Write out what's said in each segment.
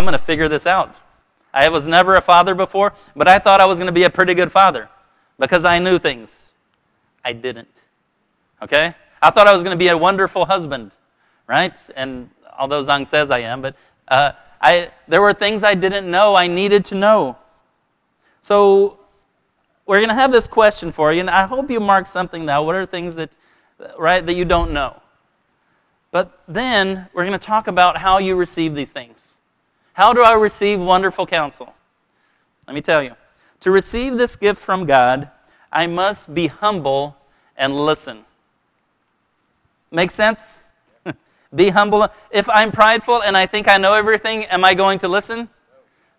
I'm going to figure this out. I was never a father before, but I thought I was going to be a pretty good father because I knew things. I didn't. Okay? I thought I was going to be a wonderful husband, right? And although Zhang says I am, but uh, I, there were things I didn't know I needed to know. So we're going to have this question for you, and I hope you mark something now. What are things that, right, that you don't know? But then we're going to talk about how you receive these things. How do I receive wonderful counsel? Let me tell you. To receive this gift from God, I must be humble and listen. Make sense? be humble. If I'm prideful and I think I know everything, am I going to listen?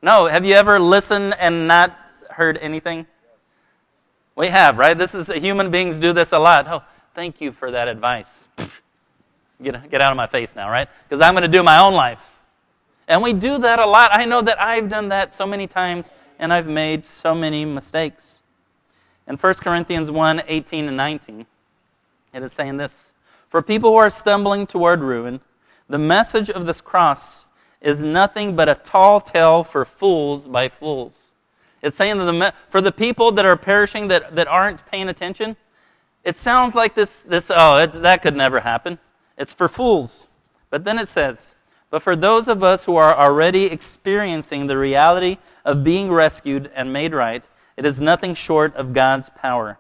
No. Have you ever listened and not heard anything? We have, right? This is human beings do this a lot. Oh, thank you for that advice. Get, get out of my face now, right? Because I'm going to do my own life. And we do that a lot. I know that I've done that so many times and I've made so many mistakes. In 1 Corinthians 1 18 and 19, it is saying this For people who are stumbling toward ruin, the message of this cross is nothing but a tall tale for fools by fools. It's saying that the, for the people that are perishing that, that aren't paying attention, it sounds like this, this oh, that could never happen. It's for fools. But then it says, but for those of us who are already experiencing the reality of being rescued and made right, it is nothing short of God's power.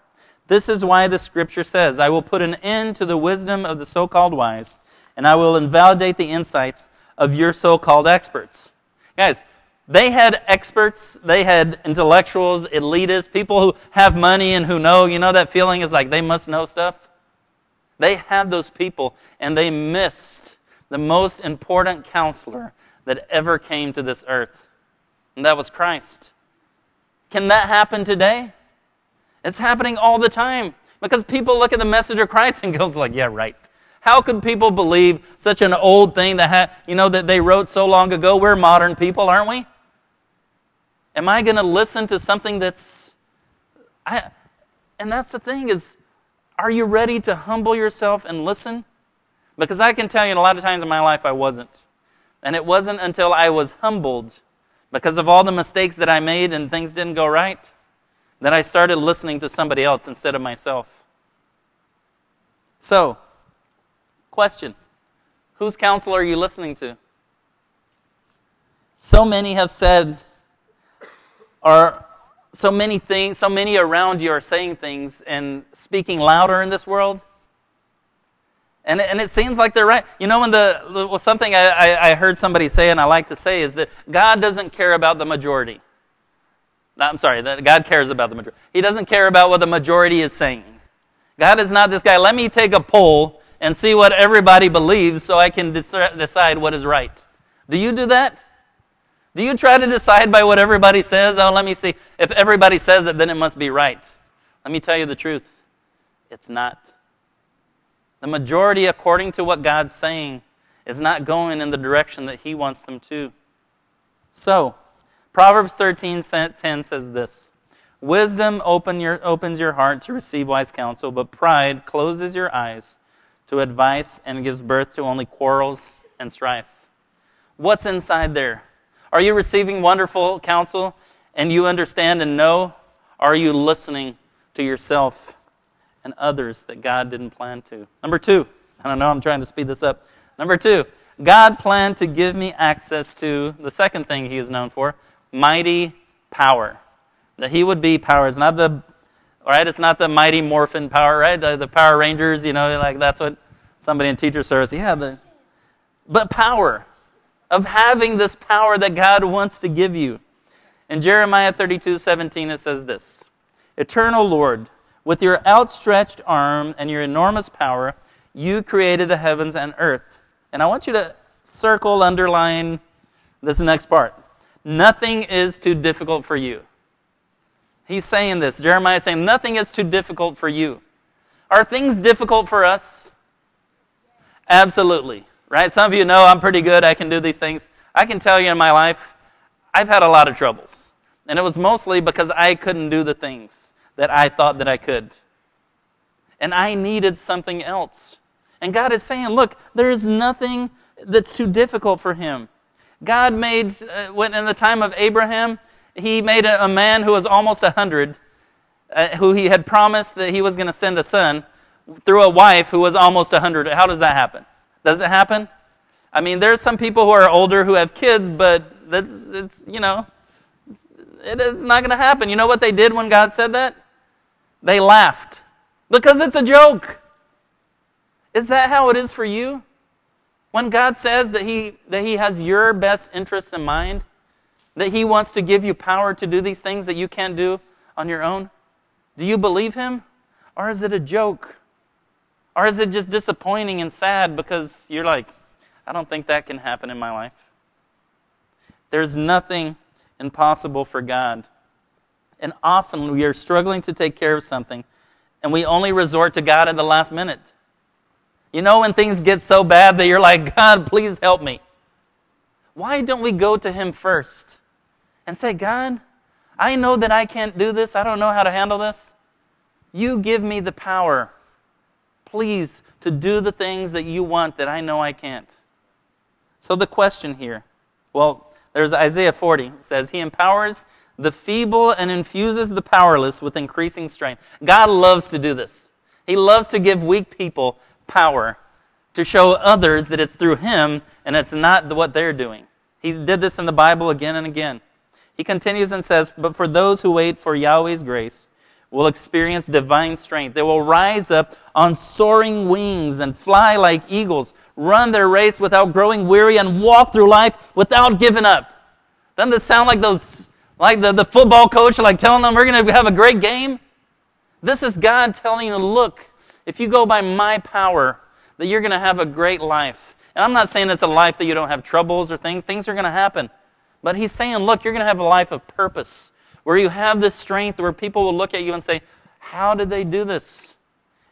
This is why the scripture says, I will put an end to the wisdom of the so called wise, and I will invalidate the insights of your so called experts. Guys, they had experts, they had intellectuals, elitists, people who have money and who know. You know that feeling is like they must know stuff? They had those people, and they missed the most important counselor that ever came to this earth, and that was Christ. Can that happen today? It's happening all the time because people look at the message of Christ and goes like, "Yeah, right." How could people believe such an old thing that ha- you know that they wrote so long ago? We're modern people, aren't we? Am I going to listen to something that's I, and that's the thing is are you ready to humble yourself and listen? Because I can tell you, a lot of times in my life, I wasn't. And it wasn't until I was humbled because of all the mistakes that I made and things didn't go right that I started listening to somebody else instead of myself. So, question Whose counsel are you listening to? So many have said, or so many things, so many around you are saying things and speaking louder in this world. And, and it seems like they're right. You know, when the, well, something I, I, I heard somebody say and I like to say is that God doesn't care about the majority. No, I'm sorry, that God cares about the majority. He doesn't care about what the majority is saying. God is not this guy. Let me take a poll and see what everybody believes so I can decide what is right. Do you do that? Do you try to decide by what everybody says? Oh, let me see. If everybody says it, then it must be right. Let me tell you the truth it's not. The majority, according to what God's saying, is not going in the direction that He wants them to. So, Proverbs 13 10 says this Wisdom open your, opens your heart to receive wise counsel, but pride closes your eyes to advice and gives birth to only quarrels and strife. What's inside there? Are you receiving wonderful counsel and you understand and know? Are you listening to yourself and others that God didn't plan to? Number two, I don't know, I'm trying to speed this up. Number two, God planned to give me access to the second thing he is known for mighty power. That he would be power. It's not the right, it's not the mighty morphin power, right? The, the Power Rangers, you know, like that's what somebody in teacher service, yeah, the, but power of having this power that God wants to give you. In Jeremiah 32 17, it says this Eternal Lord, with your outstretched arm and your enormous power, you created the heavens and earth. And I want you to circle, underline this next part. Nothing is too difficult for you. He's saying this. Jeremiah is saying, Nothing is too difficult for you. Are things difficult for us? Absolutely right? Some of you know I'm pretty good. I can do these things. I can tell you in my life, I've had a lot of troubles. And it was mostly because I couldn't do the things that I thought that I could. And I needed something else. And God is saying, look, there is nothing that's too difficult for him. God made, uh, when in the time of Abraham, he made a, a man who was almost 100, uh, who he had promised that he was going to send a son, through a wife who was almost 100. How does that happen? Does it happen? I mean, there are some people who are older who have kids, but that's, it's, you know, it's, it's not going to happen. You know what they did when God said that? They laughed because it's a joke. Is that how it is for you? When God says that he, that he has your best interests in mind, that He wants to give you power to do these things that you can't do on your own, do you believe Him? Or is it a joke? Or is it just disappointing and sad because you're like, I don't think that can happen in my life? There's nothing impossible for God. And often we are struggling to take care of something, and we only resort to God at the last minute. You know, when things get so bad that you're like, God, please help me. Why don't we go to Him first and say, God, I know that I can't do this. I don't know how to handle this. You give me the power, please, to do the things that you want that I know I can't. So the question here well, there's Isaiah 40. It says, He empowers the feeble and infuses the powerless with increasing strength. God loves to do this. He loves to give weak people power to show others that it's through Him and it's not what they're doing. He did this in the Bible again and again. He continues and says, But for those who wait for Yahweh's grace, will experience divine strength. They will rise up on soaring wings and fly like eagles, run their race without growing weary, and walk through life without giving up. Doesn't this sound like those, like the, the football coach, like telling them we're going to have a great game? This is God telling you, look, if you go by my power, that you're going to have a great life. And I'm not saying it's a life that you don't have troubles or things. Things are going to happen. But he's saying, look, you're going to have a life of purpose, where you have this strength, where people will look at you and say, how did they do this?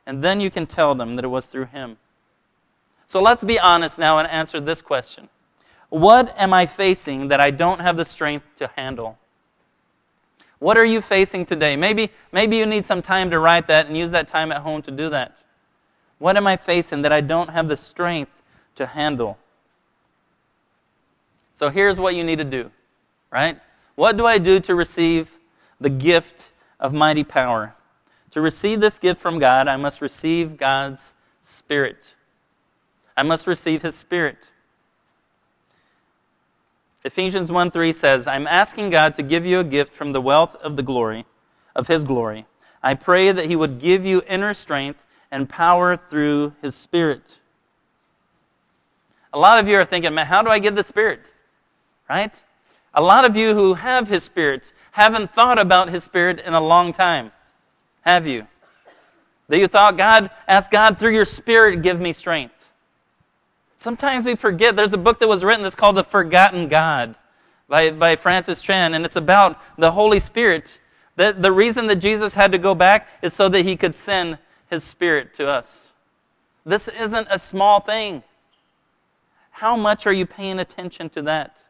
And then you can tell them that it was through him. So let's be honest now and answer this question What am I facing that I don't have the strength to handle? What are you facing today? Maybe, maybe you need some time to write that and use that time at home to do that. What am I facing that I don't have the strength to handle? So here's what you need to do, right? What do I do to receive the gift of mighty power? To receive this gift from God, I must receive God's Spirit. I must receive His Spirit. Ephesians 1 3 says, I'm asking God to give you a gift from the wealth of the glory, of His glory. I pray that He would give you inner strength and power through His Spirit. A lot of you are thinking, man, how do I get the Spirit? Right? A lot of you who have His Spirit haven't thought about His Spirit in a long time. Have you? That you thought, God, ask God through your Spirit, give me strength. Sometimes we forget. There's a book that was written that's called The Forgotten God by, by Francis Chan, and it's about the Holy Spirit. The, the reason that Jesus had to go back is so that he could send his Spirit to us. This isn't a small thing. How much are you paying attention to that?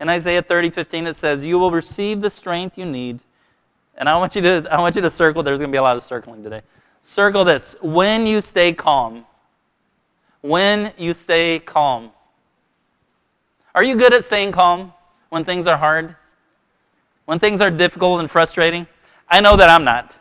In Isaiah 30, 15, it says, You will receive the strength you need. And I want you to, I want you to circle, there's going to be a lot of circling today. Circle this when you stay calm when you stay calm. Are you good at staying calm when things are hard? When things are difficult and frustrating? I know that I'm not,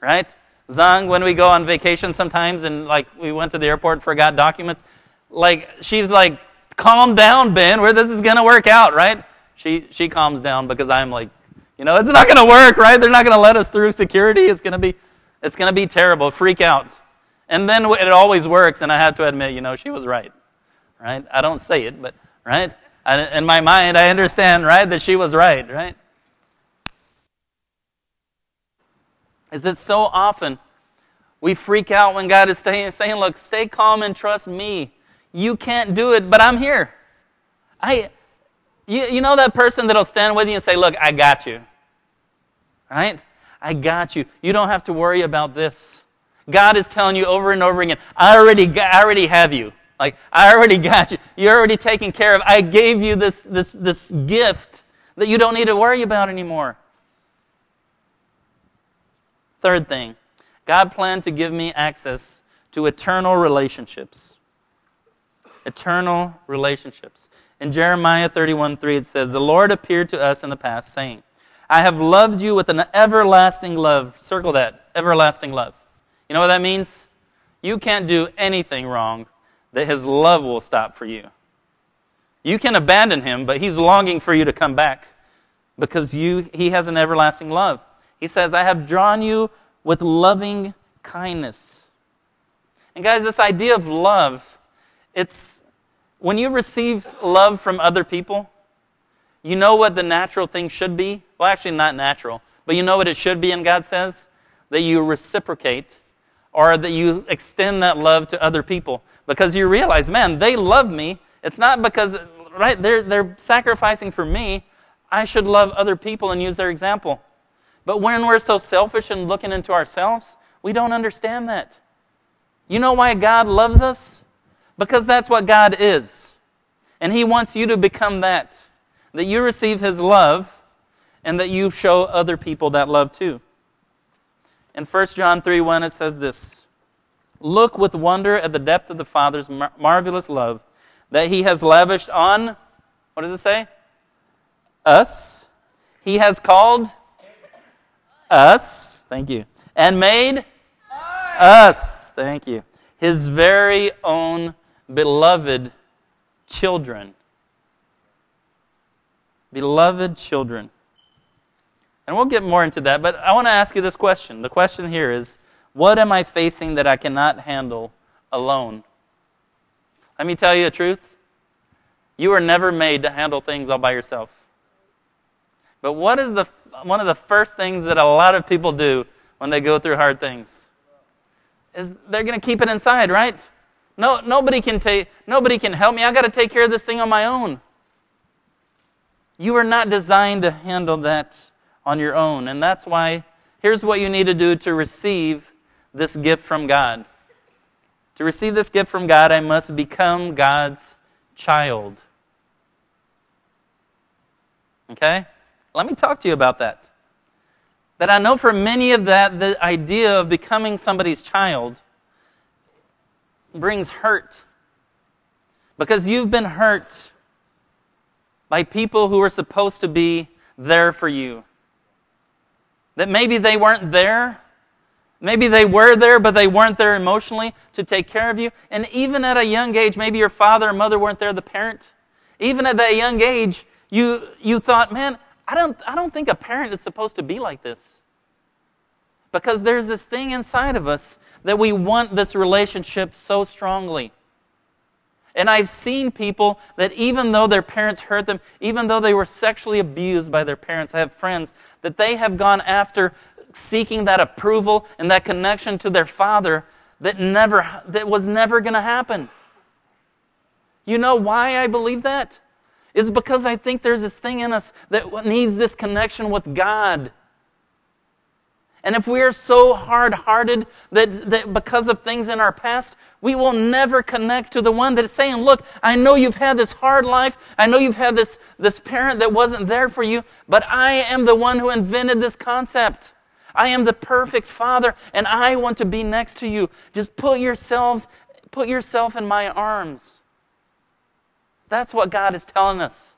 right? Zhang, when we go on vacation sometimes and like we went to the airport, and forgot documents, like she's like, calm down, Ben, where this is gonna work out, right? She she calms down because I'm like, you know, it's not gonna work, right? They're not gonna let us through security. It's gonna be it's gonna be terrible, freak out. And then it always works, and I have to admit, you know, she was right. Right? I don't say it, but, right? I, in my mind, I understand, right, that she was right, right? Is that so often we freak out when God is saying, saying, Look, stay calm and trust me. You can't do it, but I'm here. I, you, you know that person that'll stand with you and say, Look, I got you. Right? I got you. You don't have to worry about this. God is telling you over and over again, I already, got, I already have you. Like, I already got you. You're already taken care of. I gave you this, this, this gift that you don't need to worry about anymore. Third thing, God planned to give me access to eternal relationships. Eternal relationships. In Jeremiah 31 3, it says, The Lord appeared to us in the past, saying, I have loved you with an everlasting love. Circle that, everlasting love. You know what that means? You can't do anything wrong that his love will stop for you. You can abandon him, but he's longing for you to come back because you, he has an everlasting love. He says, I have drawn you with loving kindness. And guys, this idea of love, it's when you receive love from other people, you know what the natural thing should be? Well, actually, not natural, but you know what it should be, and God says? That you reciprocate or that you extend that love to other people because you realize, man, they love me. It's not because, right, they're, they're sacrificing for me. I should love other people and use their example. But when we're so selfish and looking into ourselves, we don't understand that. You know why God loves us? Because that's what God is. And He wants you to become that. That you receive His love and that you show other people that love too. In 1 John 3 1, it says this Look with wonder at the depth of the Father's mar- marvelous love that He has lavished on, what does it say? Us. He has called us, thank you, and made us, thank you, His very own beloved children. Beloved children. And we'll get more into that, but I want to ask you this question. The question here is what am I facing that I cannot handle alone? Let me tell you the truth. You were never made to handle things all by yourself. But what is the, one of the first things that a lot of people do when they go through hard things? Is they're going to keep it inside, right? No, nobody can take, nobody can help me. I got to take care of this thing on my own. You are not designed to handle that on your own. And that's why here's what you need to do to receive this gift from God. To receive this gift from God, I must become God's child. Okay? Let me talk to you about that. That I know for many of that, the idea of becoming somebody's child brings hurt. Because you've been hurt by people who are supposed to be there for you. That maybe they weren't there. Maybe they were there, but they weren't there emotionally to take care of you. And even at a young age, maybe your father or mother weren't there, the parent. Even at that young age, you, you thought, man, I don't, I don't think a parent is supposed to be like this. Because there's this thing inside of us that we want this relationship so strongly. And I've seen people that even though their parents hurt them, even though they were sexually abused by their parents, I have friends that they have gone after seeking that approval and that connection to their father that never that was never going to happen. You know why I believe that? Is because I think there's this thing in us that needs this connection with God. And if we are so hard hearted that, that because of things in our past, we will never connect to the one that is saying, Look, I know you've had this hard life. I know you've had this, this parent that wasn't there for you, but I am the one who invented this concept. I am the perfect father, and I want to be next to you. Just put yourselves, put yourself in my arms. That's what God is telling us.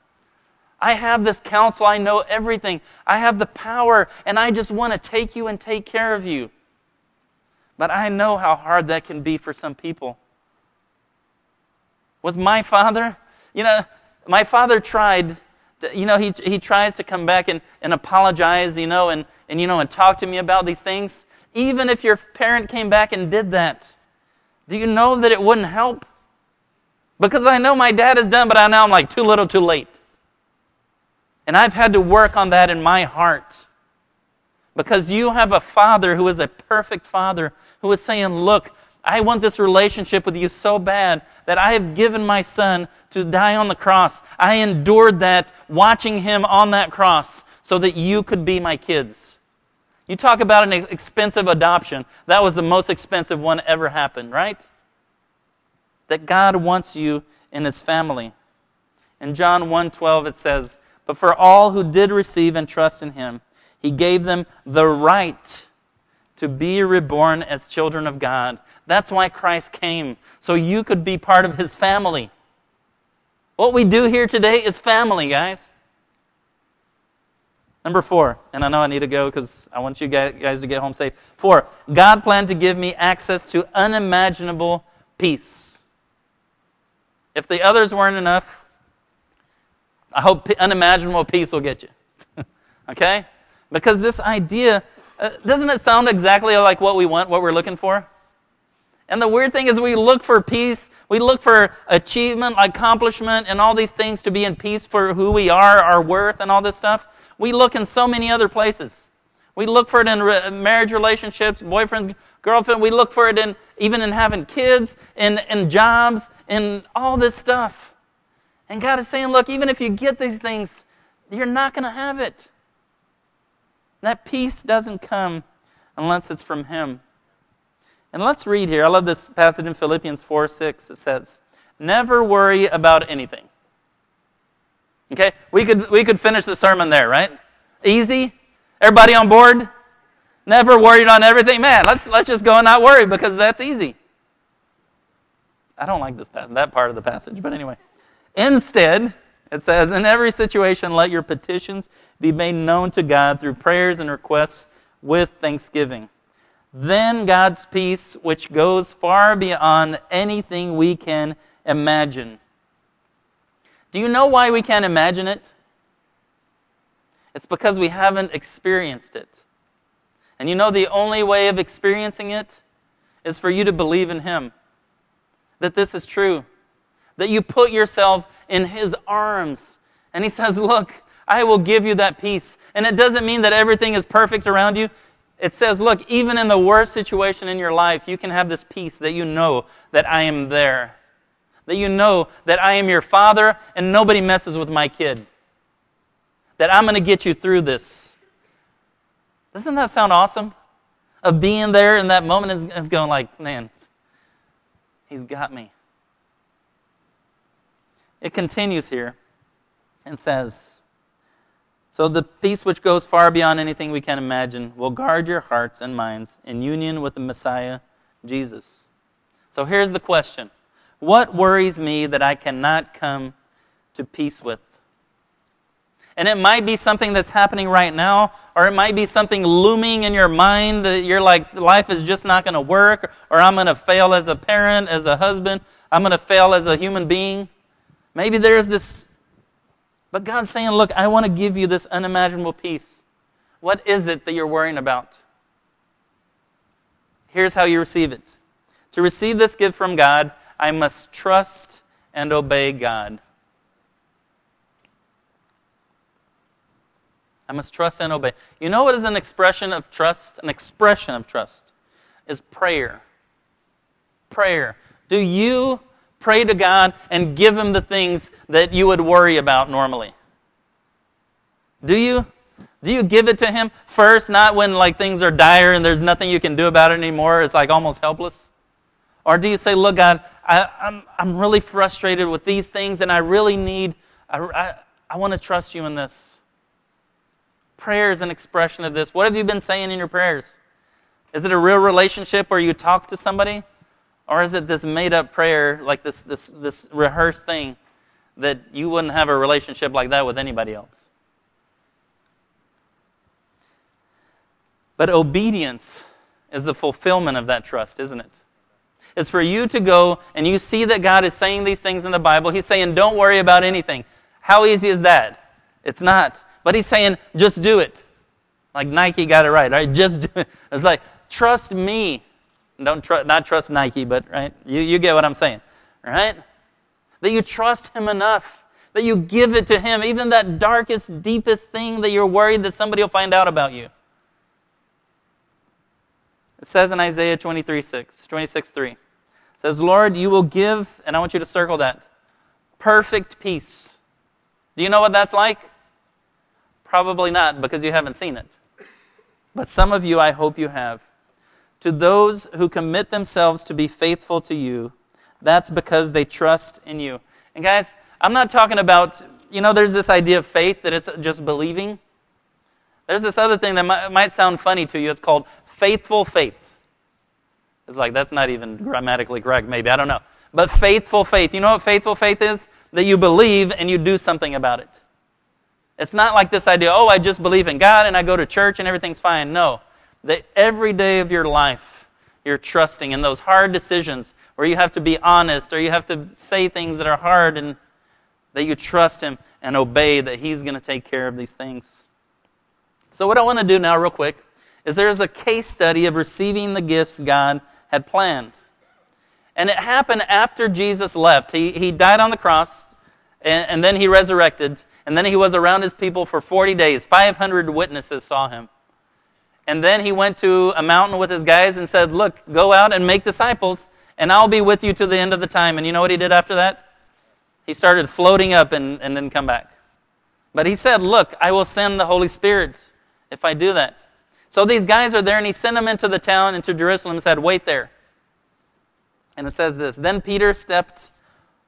I have this counsel. I know everything. I have the power, and I just want to take you and take care of you. But I know how hard that can be for some people. With my father, you know, my father tried, to, you know, he, he tries to come back and, and apologize, you know, and, and, you know, and talk to me about these things. Even if your parent came back and did that, do you know that it wouldn't help? Because I know my dad has done, but I know I'm like too little, too late. And I've had to work on that in my heart. Because you have a father who is a perfect father who is saying, Look, I want this relationship with you so bad that I have given my son to die on the cross. I endured that watching him on that cross so that you could be my kids. You talk about an expensive adoption. That was the most expensive one ever happened, right? That God wants you in his family. In John 1:12 it says, but for all who did receive and trust in him, he gave them the right to be reborn as children of God. That's why Christ came, so you could be part of his family. What we do here today is family, guys. Number four, and I know I need to go because I want you guys to get home safe. Four, God planned to give me access to unimaginable peace. If the others weren't enough, I hope unimaginable peace will get you. okay? Because this idea, uh, doesn't it sound exactly like what we want, what we're looking for? And the weird thing is, we look for peace, we look for achievement, accomplishment, and all these things to be in peace for who we are, our worth, and all this stuff. We look in so many other places. We look for it in re- marriage relationships, boyfriends, girlfriend. We look for it in even in having kids, in, in jobs, in all this stuff. And God is saying, look, even if you get these things, you're not going to have it. That peace doesn't come unless it's from Him. And let's read here. I love this passage in Philippians 4 6. It says, Never worry about anything. Okay? We could, we could finish the sermon there, right? Easy? Everybody on board? Never worried on everything? Man, let's, let's just go and not worry because that's easy. I don't like this that part of the passage, but anyway. Instead, it says, In every situation, let your petitions be made known to God through prayers and requests with thanksgiving. Then God's peace, which goes far beyond anything we can imagine, do you know why we can't imagine it? It's because we haven't experienced it. And you know the only way of experiencing it is for you to believe in Him. That this is true. That you put yourself in His arms. And He says, Look, I will give you that peace. And it doesn't mean that everything is perfect around you. It says, Look, even in the worst situation in your life, you can have this peace that you know that I am there that you know that I am your father and nobody messes with my kid. That I'm going to get you through this. Doesn't that sound awesome? Of being there in that moment is, is going like, man, he's got me. It continues here and says, So the peace which goes far beyond anything we can imagine will guard your hearts and minds in union with the Messiah, Jesus. So here's the question what worries me that I cannot come to peace with? And it might be something that's happening right now, or it might be something looming in your mind that you're like, life is just not going to work, or I'm going to fail as a parent, as a husband, I'm going to fail as a human being. Maybe there's this, but God's saying, look, I want to give you this unimaginable peace. What is it that you're worrying about? Here's how you receive it. To receive this gift from God, I must trust and obey God. I must trust and obey. You know what is an expression of trust? An expression of trust is prayer. Prayer. Do you pray to God and give Him the things that you would worry about normally? Do you? Do you give it to Him first, not when like things are dire and there's nothing you can do about it anymore? It's like almost helpless? Or do you say, Look, God, I, am I'm, I'm really frustrated with these things and I really need, I, I, I want to trust you in this? Prayer is an expression of this. What have you been saying in your prayers? Is it a real relationship where you talk to somebody? Or is it this made up prayer, like this, this, this rehearsed thing, that you wouldn't have a relationship like that with anybody else? But obedience is the fulfillment of that trust, isn't it? it? is for you to go and you see that God is saying these things in the Bible. He's saying, don't worry about anything. How easy is that? It's not. But he's saying, just do it. Like Nike got it right, right? Just do it. It's like, trust me. Don't tr- not trust Nike, but right? You, you get what I'm saying, right? That you trust him enough. That you give it to him, even that darkest, deepest thing that you're worried that somebody will find out about you. It says in Isaiah 23 6, 26 3 says, Lord, you will give, and I want you to circle that, perfect peace. Do you know what that's like? Probably not, because you haven't seen it. But some of you, I hope you have. To those who commit themselves to be faithful to you, that's because they trust in you. And guys, I'm not talking about, you know, there's this idea of faith that it's just believing. There's this other thing that might, might sound funny to you. It's called faithful faith. It's like, that's not even grammatically correct, maybe. I don't know. But faithful faith, you know what faithful faith is? That you believe and you do something about it. It's not like this idea, oh, I just believe in God and I go to church and everything's fine. No. That every day of your life, you're trusting in those hard decisions where you have to be honest or you have to say things that are hard and that you trust Him and obey that He's going to take care of these things. So, what I want to do now, real quick, is there's a case study of receiving the gifts God had planned. And it happened after Jesus left. He, he died on the cross, and, and then he resurrected, and then he was around his people for 40 days. 500 witnesses saw him. And then he went to a mountain with his guys and said, Look, go out and make disciples, and I'll be with you to the end of the time. And you know what he did after that? He started floating up and, and then come back. But he said, Look, I will send the Holy Spirit if I do that. So these guys are there, and he sent them into the town, into Jerusalem, and said, Wait there. And it says this Then Peter stepped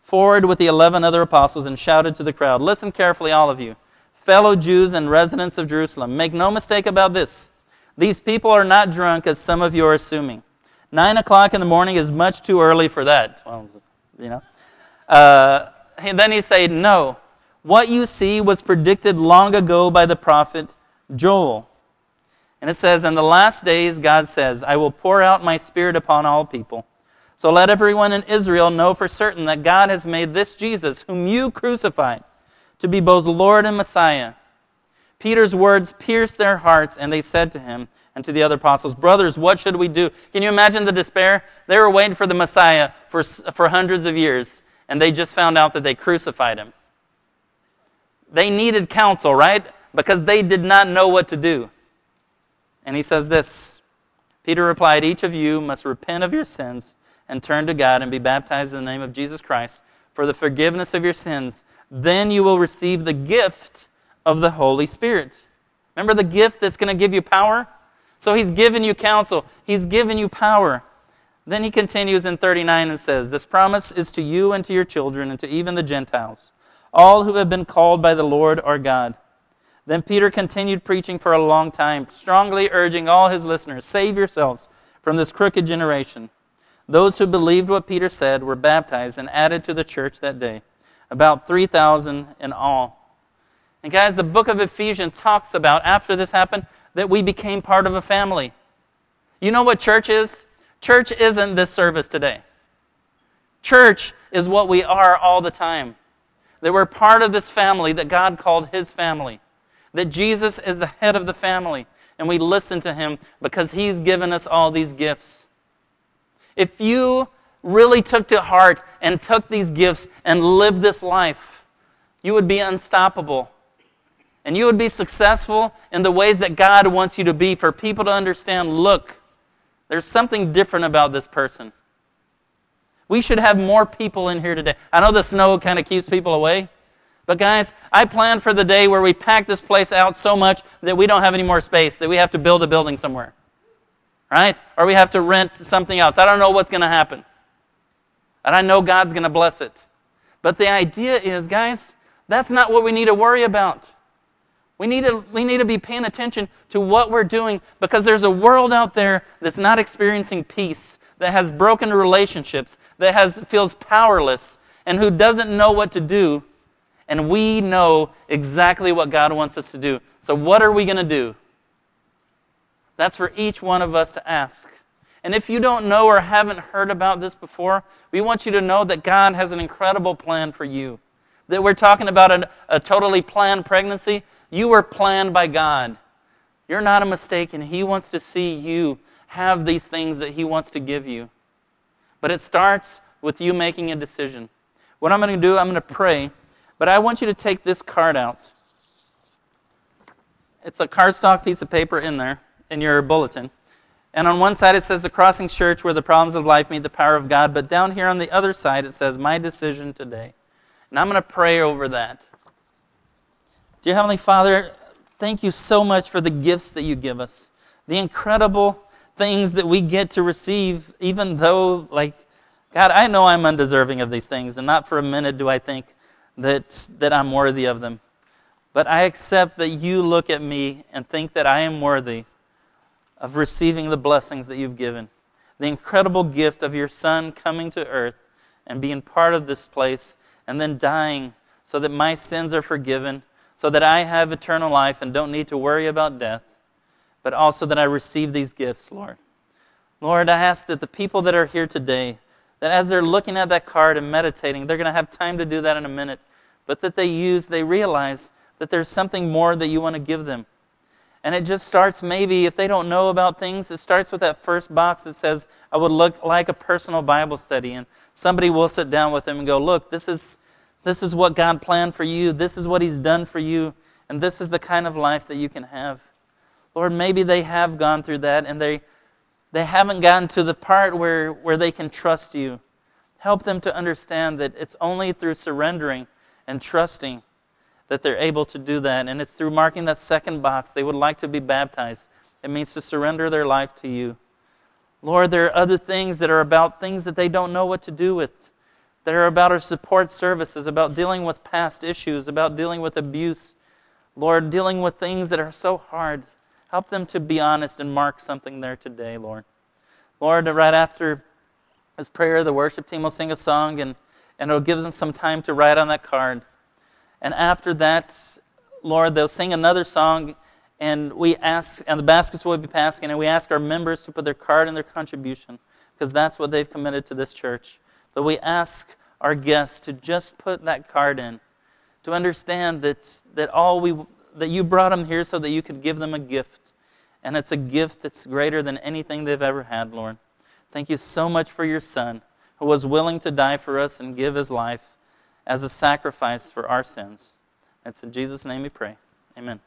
forward with the eleven other apostles and shouted to the crowd, Listen carefully, all of you, fellow Jews and residents of Jerusalem. Make no mistake about this. These people are not drunk, as some of you are assuming. Nine o'clock in the morning is much too early for that. Well, you know. Uh, and then he said, No. What you see was predicted long ago by the prophet Joel. And it says, In the last days, God says, I will pour out my spirit upon all people. So let everyone in Israel know for certain that God has made this Jesus, whom you crucified, to be both Lord and Messiah. Peter's words pierced their hearts, and they said to him and to the other apostles, Brothers, what should we do? Can you imagine the despair? They were waiting for the Messiah for, for hundreds of years, and they just found out that they crucified him. They needed counsel, right? Because they did not know what to do. And he says this Peter replied, Each of you must repent of your sins and turn to God and be baptized in the name of Jesus Christ for the forgiveness of your sins. Then you will receive the gift of the Holy Spirit. Remember the gift that's going to give you power? So he's given you counsel, he's given you power. Then he continues in 39 and says, This promise is to you and to your children and to even the Gentiles, all who have been called by the Lord our God. Then Peter continued preaching for a long time, strongly urging all his listeners, Save yourselves from this crooked generation. Those who believed what Peter said were baptized and added to the church that day, about 3,000 in all. And guys, the book of Ephesians talks about, after this happened, that we became part of a family. You know what church is? Church isn't this service today. Church is what we are all the time. That we're part of this family that God called His family that Jesus is the head of the family, and we listen to him because he's given us all these gifts. If you really took to heart and took these gifts and lived this life, you would be unstoppable. And you would be successful in the ways that God wants you to be for people to understand look, there's something different about this person. We should have more people in here today. I know the snow kind of keeps people away. But guys, I plan for the day where we pack this place out so much that we don't have any more space, that we have to build a building somewhere. Right? Or we have to rent something else. I don't know what's going to happen. And I know God's going to bless it. But the idea is, guys, that's not what we need to worry about. We need, to, we need to be paying attention to what we're doing because there's a world out there that's not experiencing peace, that has broken relationships, that has, feels powerless, and who doesn't know what to do and we know exactly what God wants us to do. So, what are we going to do? That's for each one of us to ask. And if you don't know or haven't heard about this before, we want you to know that God has an incredible plan for you. That we're talking about a, a totally planned pregnancy. You were planned by God. You're not a mistake, and He wants to see you have these things that He wants to give you. But it starts with you making a decision. What I'm going to do, I'm going to pray. But I want you to take this card out. It's a cardstock piece of paper in there, in your bulletin. And on one side it says the Crossing Church where the problems of life meet the power of God. But down here on the other side it says my decision today. And I'm going to pray over that. Dear Heavenly Father, thank you so much for the gifts that you give us. The incredible things that we get to receive, even though, like, God, I know I'm undeserving of these things, and not for a minute do I think that, that I'm worthy of them. But I accept that you look at me and think that I am worthy of receiving the blessings that you've given. The incredible gift of your Son coming to earth and being part of this place and then dying so that my sins are forgiven, so that I have eternal life and don't need to worry about death, but also that I receive these gifts, Lord. Lord, I ask that the people that are here today, that as they're looking at that card and meditating, they're going to have time to do that in a minute, but that they use, they realize that there's something more that you want to give them. And it just starts maybe, if they don't know about things, it starts with that first box that says, I would look like a personal Bible study. And somebody will sit down with them and go, Look, this is, this is what God planned for you. This is what He's done for you. And this is the kind of life that you can have. Lord, maybe they have gone through that and they, they haven't gotten to the part where, where they can trust you. Help them to understand that it's only through surrendering and trusting that they're able to do that. And it's through marking that second box. They would like to be baptized. It means to surrender their life to you. Lord, there are other things that are about things that they don't know what to do with, that are about our support services, about dealing with past issues, about dealing with abuse. Lord, dealing with things that are so hard. Help them to be honest and mark something there today, Lord. Lord, right after this prayer, the worship team will sing a song and, and it'll give them some time to write on that card. And after that, Lord, they'll sing another song, and we ask, and the baskets will be passing, and we ask our members to put their card in their contribution, because that's what they've committed to this church. But we ask our guests to just put that card in, to understand that, that all we that you brought them here so that you could give them a gift. And it's a gift that's greater than anything they've ever had, Lord. Thank you so much for your son who was willing to die for us and give his life as a sacrifice for our sins. It's in Jesus' name we pray. Amen.